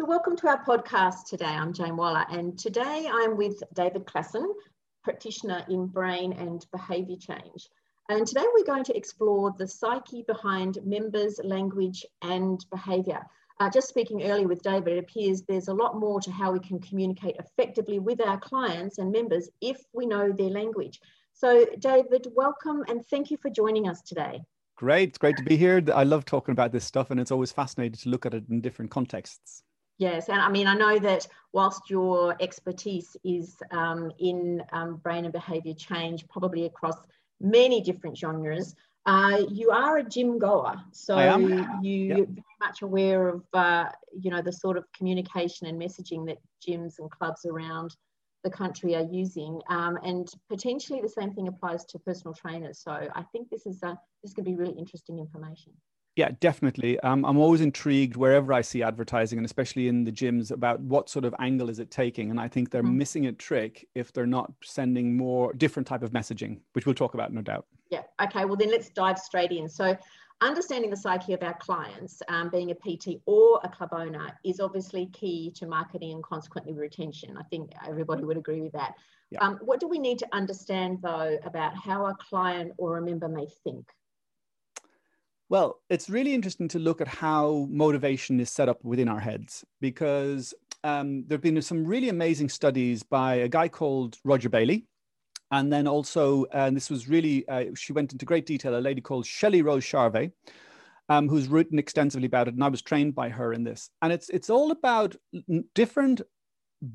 So welcome to our podcast today. I'm Jane Waller, and today I'm with David Klaasen, practitioner in brain and behaviour change. And today we're going to explore the psyche behind members, language, and behaviour. Uh, just speaking earlier with David, it appears there's a lot more to how we can communicate effectively with our clients and members if we know their language. So, David, welcome and thank you for joining us today. Great, great to be here. I love talking about this stuff, and it's always fascinating to look at it in different contexts. Yes, and I mean, I know that whilst your expertise is um, in um, brain and behaviour change, probably across many different genres, uh, you are a gym goer, so you, are very much aware of uh, you know the sort of communication and messaging that gyms and clubs around the country are using, um, and potentially the same thing applies to personal trainers. So I think this is a, this is going to be really interesting information. Yeah, definitely. Um, I'm always intrigued wherever I see advertising, and especially in the gyms, about what sort of angle is it taking. And I think they're mm-hmm. missing a trick if they're not sending more different type of messaging, which we'll talk about, no doubt. Yeah. Okay. Well, then let's dive straight in. So, understanding the psyche of our clients, um, being a PT or a club owner, is obviously key to marketing and consequently retention. I think everybody would agree with that. Yeah. Um, what do we need to understand though about how a client or a member may think? Well, it's really interesting to look at how motivation is set up within our heads because um, there have been some really amazing studies by a guy called Roger Bailey. And then also, and this was really, uh, she went into great detail, a lady called Shelley Rose Charvet, um, who's written extensively about it. And I was trained by her in this. And it's, it's all about different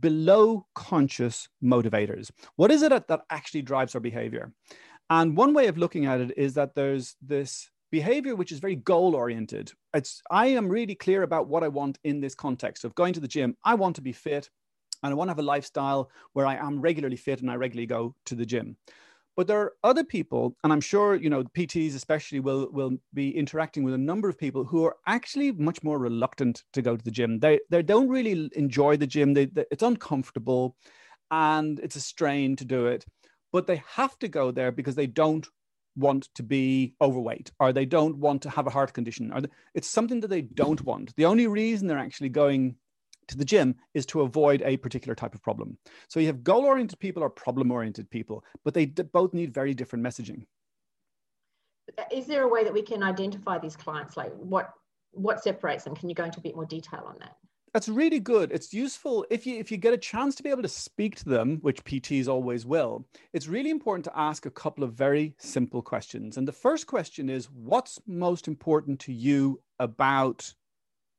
below conscious motivators. What is it that actually drives our behavior? And one way of looking at it is that there's this behavior which is very goal oriented it's i am really clear about what i want in this context of going to the gym. I want to be fit and i want to have a lifestyle where i am regularly fit and i regularly go to the gym. But there are other people and i'm sure you know pts especially will will be interacting with a number of people who are actually much more reluctant to go to the gym. They they don't really enjoy the gym. They, they, it's uncomfortable and it's a strain to do it but they have to go there because they don't want to be overweight? Or they don't want to have a heart condition? Or it's something that they don't want. The only reason they're actually going to the gym is to avoid a particular type of problem. So you have goal oriented people or problem oriented people but they d- both need very different messaging. Is there a way that we can identify these clients? Like what what separates them? Can you go into a bit more detail on that that's really good. It's useful if you if you get a chance to be able to speak to them, which PTs always will. It's really important to ask a couple of very simple questions. And the first question is what's most important to you about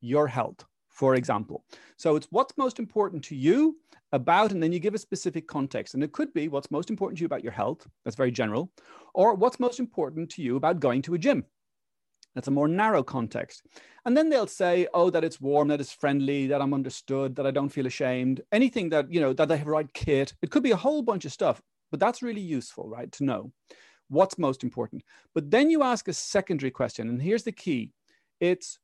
your health, for example. So it's what's most important to you about and then you give a specific context. And it could be what's most important to you about your health, that's very general, or what's most important to you about going to a gym. That's a more narrow context. And then they'll say, oh, that it's warm, that it's friendly, that I'm understood, that I don't feel ashamed, anything that, you know, that they have right kit. It could be a whole bunch of stuff, but that's really useful, right? To know what's most important. But then you ask a secondary question, and here's the key it's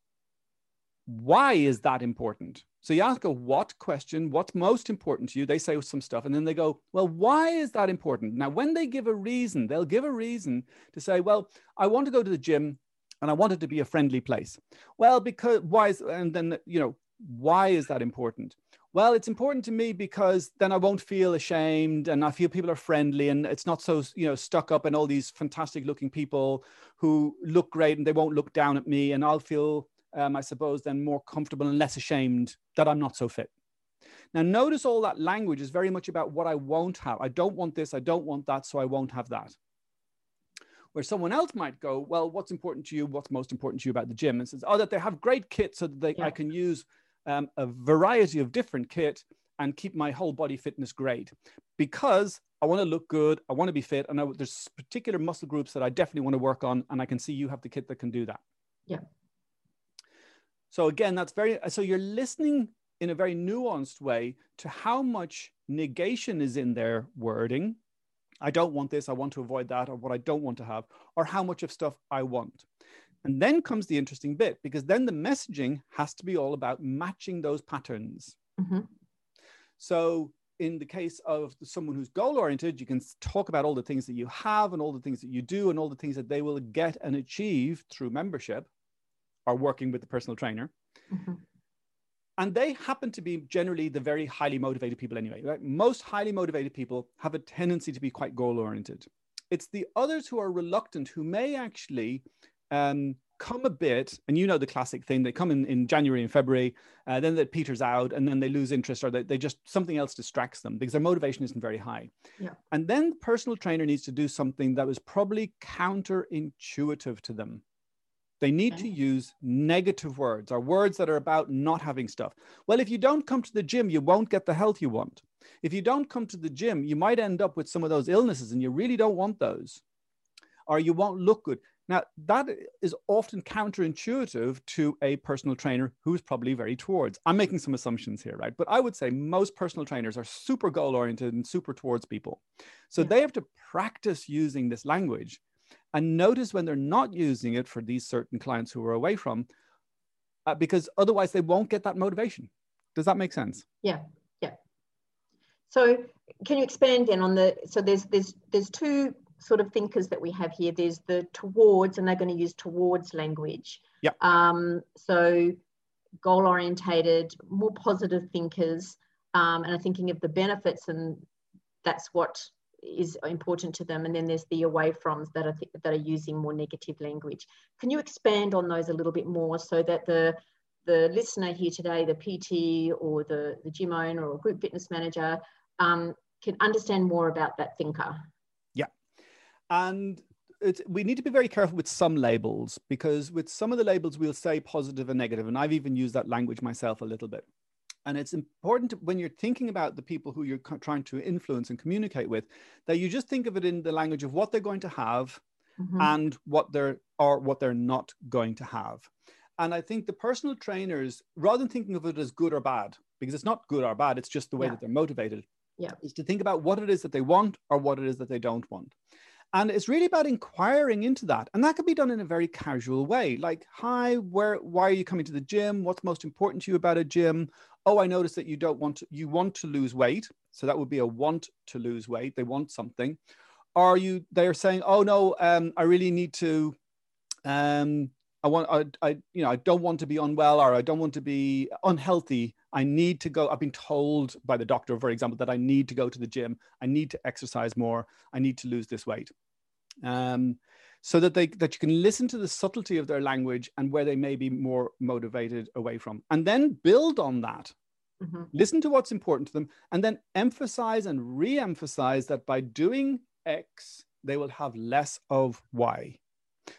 why is that important? So you ask a what question, what's most important to you? They say some stuff, and then they go, Well, why is that important? Now, when they give a reason, they'll give a reason to say, Well, I want to go to the gym and I want it to be a friendly place. Well, because why is, and then, you know, why is that important? Well, it's important to me because then I won't feel ashamed and I feel people are friendly and it's not so, you know, stuck up and all these fantastic looking people who look great and they won't look down at me. And I'll feel, um, I suppose, then more comfortable and less ashamed that I'm not so fit. Now, notice all that language is very much about what I won't have. I don't want this, I don't want that, so I won't have that where someone else might go, well, what's important to you? What's most important to you about the gym? And says, oh, that they have great kit so that they, yeah. I can use um, a variety of different kit and keep my whole body fitness great because I want to look good. I want to be fit. And I, there's particular muscle groups that I definitely want to work on. And I can see you have the kit that can do that. Yeah. So again, that's very, so you're listening in a very nuanced way to how much negation is in their wording. I don't want this, I want to avoid that, or what I don't want to have, or how much of stuff I want. And then comes the interesting bit because then the messaging has to be all about matching those patterns. Mm-hmm. So, in the case of someone who's goal oriented, you can talk about all the things that you have and all the things that you do and all the things that they will get and achieve through membership or working with the personal trainer. Mm-hmm. And they happen to be generally the very highly motivated people anyway. Right? Most highly motivated people have a tendency to be quite goal oriented. It's the others who are reluctant who may actually um, come a bit, and you know the classic thing, they come in, in January and February, uh, then that peters out, and then they lose interest or they, they just, something else distracts them because their motivation isn't very high. Yeah. And then the personal trainer needs to do something that was probably counterintuitive to them. They need okay. to use negative words or words that are about not having stuff. Well, if you don't come to the gym, you won't get the health you want. If you don't come to the gym, you might end up with some of those illnesses and you really don't want those. Or you won't look good. Now, that is often counterintuitive to a personal trainer who's probably very towards. I'm making some assumptions here, right? But I would say most personal trainers are super goal oriented and super towards people. So yeah. they have to practice using this language and notice when they're not using it for these certain clients who are away from, uh, because otherwise they won't get that motivation. Does that make sense? Yeah, yeah. So can you expand then on the? So there's there's there's two sort of thinkers that we have here. There's the towards, and they're going to use towards language. Yeah. Um, so goal orientated, more positive thinkers, um, and are thinking of the benefits, and that's what is important to them. And then there's the away froms that are th- that are using more negative language. Can you expand on those a little bit more so that the the listener here today, the PT or the, the gym owner or group fitness manager, um, can understand more about that thinker? Yeah. And it's, we need to be very careful with some labels because with some of the labels we'll say positive and negative, and I've even used that language myself a little bit. And it's important to, when you're thinking about the people who you're trying to influence and communicate with, that you just think of it in the language of what they're going to have mm-hmm. and what they're or what they're not going to have. And I think the personal trainers, rather than thinking of it as good or bad, because it's not good or bad, it's just the way yeah. that they're motivated. Yeah. Is to think about what it is that they want or what it is that they don't want. And it's really about inquiring into that. And that can be done in a very casual way. Like, hi, where why are you coming to the gym? What's most important to you about a gym? Oh, I noticed that you don't want to, you want to lose weight. So that would be a want to lose weight. They want something. Are you they're saying, oh no, um, I really need to um I want I, I you know I don't want to be unwell or I don't want to be unhealthy. I need to go. I've been told by the doctor, for example, that I need to go to the gym. I need to exercise more. I need to lose this weight. Um, so that they that you can listen to the subtlety of their language and where they may be more motivated away from, and then build on that. Mm-hmm. Listen to what's important to them, and then emphasize and re-emphasize that by doing X, they will have less of Y.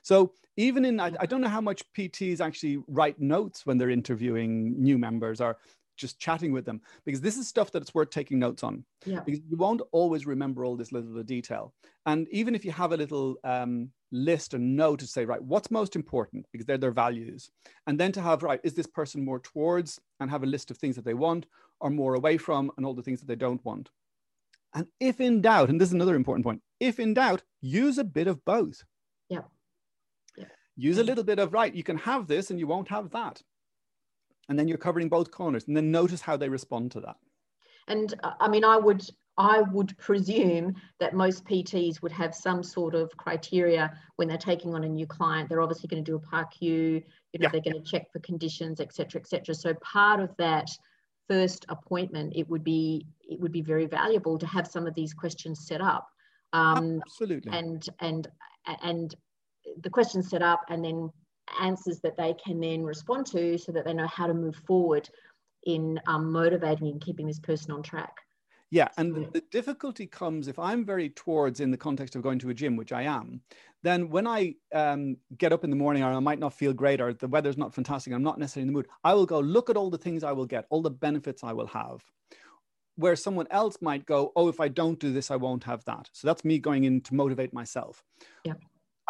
So even in, I, I, don't know how much PTs actually write notes when they're interviewing new members or just chatting with them, because this is stuff that it's worth taking notes on. Yeah. Because you won't always remember all this little detail. And even if you have a little um, list or note to say, right, what's most important, because they're their values. And then to have, right, is this person more towards and have a list of things that they want or more away from and all the things that they don't want. And if in doubt, and this is another important point, if in doubt, use a bit of both. Yeah use a little bit of right you can have this and you won't have that. And then you're covering both corners. And then notice how they respond to that. And uh, i mean i would i would presume that most pts would have some sort of criteria when they're taking on a new client. They're obviously going to do a PARQ you know yeah. they're going to check for conditions etc etc so part of that first appointment it would be it would be very valuable to have some of these questions set up. Um, absolutely. and and and the questions set up and then answers that they can then respond to so that they know how to move forward in um, motivating and keeping this person on track. Yeah, and the, the difficulty comes if I'm very towards in the context of going to a gym, which I am, then when I um, get up in the morning or I might not feel great or the weather's not fantastic, I'm not necessarily in the mood, I will go look at all the things I will get, all the benefits I will have. Where someone else might go, oh, if I don't do this, I won't have that. So that's me going in to motivate myself. Yeah.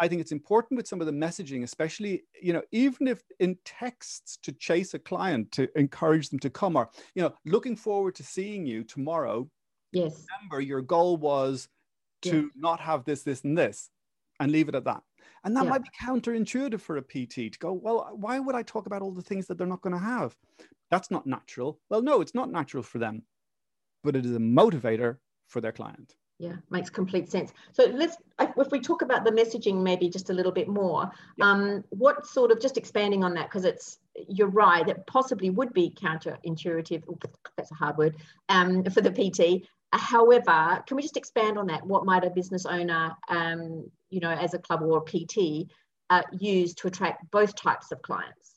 I think it's important with some of the messaging, especially, you know, even if in texts to chase a client to encourage them to come or, you know, looking forward to seeing you tomorrow. Yes. Remember, your goal was to Yeah. not have this, this, and this, and leave it at that. And that Yeah. might be counterintuitive for a PT to go, well, why would I talk about all the things that they're not going to have? That's not natural. Well, no, it's not natural for them, but it is a motivator for their client. Yeah, makes complete sense. So let's, if we talk about the messaging maybe just a little bit more, Yeah. um, what sort of, just expanding on that, because it's, you're right, it possibly would be counterintuitive, that's a hard word, um, for the PT. However, can we just expand on that? What might a business owner, um, you know, as a club or a PT, uh, use to attract both types of clients?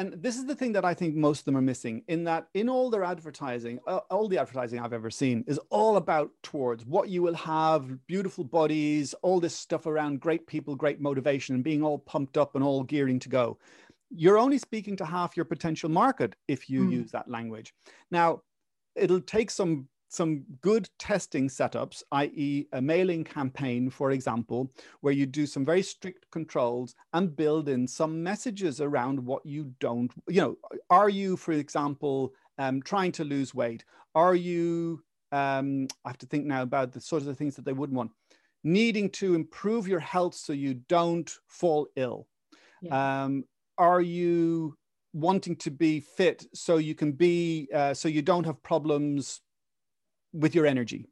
And this is the thing that I think most of them are missing in that in all their advertising, uh, all the advertising I've ever seen is all about towards what you will have, beautiful bodies, all this stuff around great people, great motivation, and being all pumped up and all gearing to go. You're only speaking to half your potential market if you Mm. use that language. Now, it'll take some some good testing setups, i.e., a mailing campaign, for example, where you do some very strict controls and build in some messages around what you don't, you know, are you, for example, um, trying to lose weight? Are you, um, I have to think now about the sort of the things that they wouldn't want, needing to improve your health so you don't fall ill? Yeah. Um, are you wanting to be fit so you can be, uh, so you don't have problems with your energy?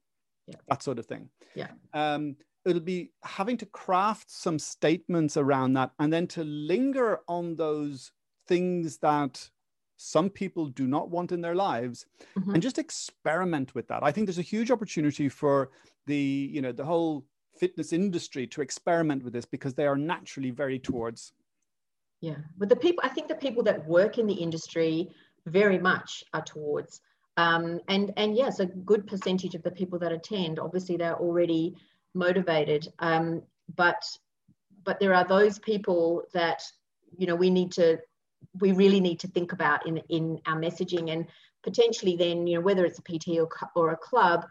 Yeah. That sort of thing. Yeah. Um, it'll be having to craft some statements around that and then to linger on those things that some people do not want in their lives Mhm. and just experiment with that i think there's a huge opportunity for the you know the whole fitness industry to experiment with this because they are naturally very towards Yeah, but the people, I think the people that work in the industry very much are towards. Um, and and yes, a good percentage of the people that attend, obviously, they're already motivated. Um, but but there are those people that you know we need to we really need to think about in in our messaging and potentially then you know whether it's a PT or or a club,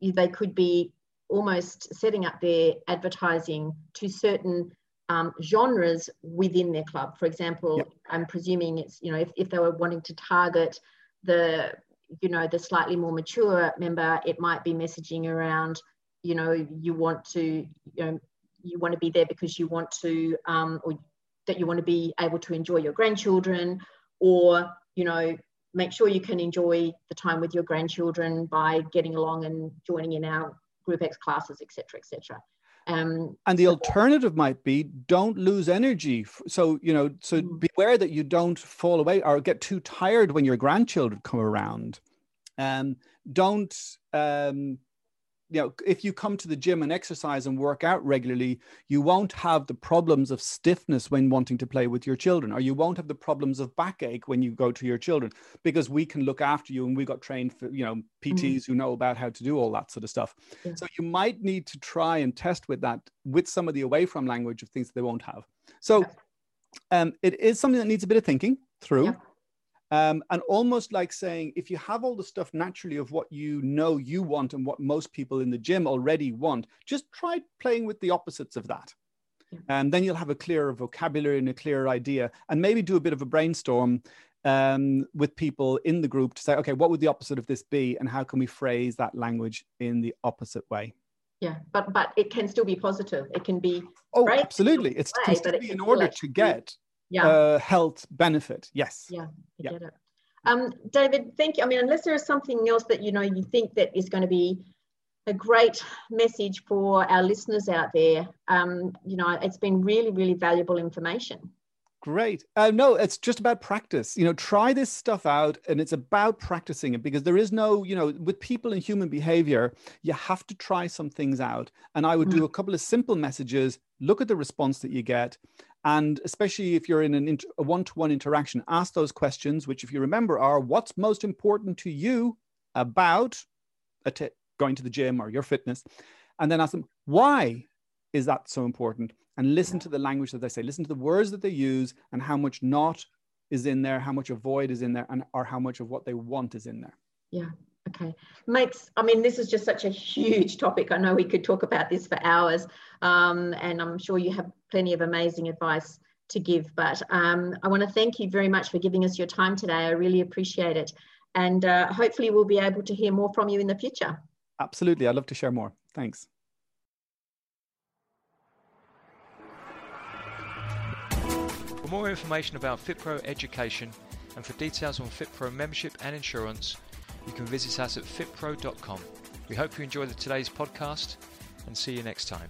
they could be almost setting up their advertising to certain um, genres within their club. For example, Yep. I'm presuming it's you know if, if they were wanting to target the you know the slightly more mature member, it might be messaging around you know you want to you know you want to be there because you want to um, or that you want to be able to enjoy your grandchildren or you know make sure you can enjoy the time with your grandchildren by getting along and joining in our group x classes etc etc um, and the alternative might be don't lose energy so you know so Mm. beware that you don't fall away or get too tired when your grandchildren come around um, don't um, you know if you come to the gym and exercise and work out regularly you won't have the problems of stiffness when wanting to play with your children or you won't have the problems of backache when you go to your children because we can look after you and we got trained for you know pts who know about how to do all that sort of stuff. Yeah. so you might need to try and test with that with some of the away from language of things that they won't have. So um, it is something that needs a bit of thinking through. Yeah. Um, and almost like saying if you have all the stuff naturally of what you know you want and what most people in the gym already want just try playing with the opposites of that. Yeah. and then you'll have a clearer vocabulary and a clearer idea and maybe do a bit of a brainstorm um, with people in the group to say okay what would the opposite of this be? And how can we phrase that language in the opposite way? Yeah but but it can still be positive. It can be oh Right. absolutely. it's Way, still it be in order to get yeah uh, health benefit yes Yeah. I get it. Um, David, thank you. I mean, unless there is something else that you know you think that is going to be a great message for our listeners out there, um, you know, it's been really, really valuable information. Great. Uh, no, it's just about practice. You know, try this stuff out and it's about practicing it because there is no, you know, with people and human behavior, you have to try some things out. And I would do a couple of simple messages, look at the response that you get. And especially if you're in an int- a one to one interaction, ask those questions, which, if you remember, are what's most important to you about t- going to the gym or your fitness? And then ask them, why is that so important? and listen to the language that they say listen to the words that they use and how much not is in there how much avoid is in there and or how much of what they want is in there Yeah, Okay, makes. I mean, this is just such a huge topic. I know we could talk about this for hours, um, and I'm sure you have plenty of amazing advice to give. But um, I want to thank you very much for giving us your time today. I really appreciate it, and uh, hopefully we'll be able to hear more from you in the future. Absolutely, I'd love to share more. Thanks. For more information about FitPro education and for details on FitPro membership and insurance, you can visit us at fitpro.com. We hope you enjoyed today's podcast and see you next time.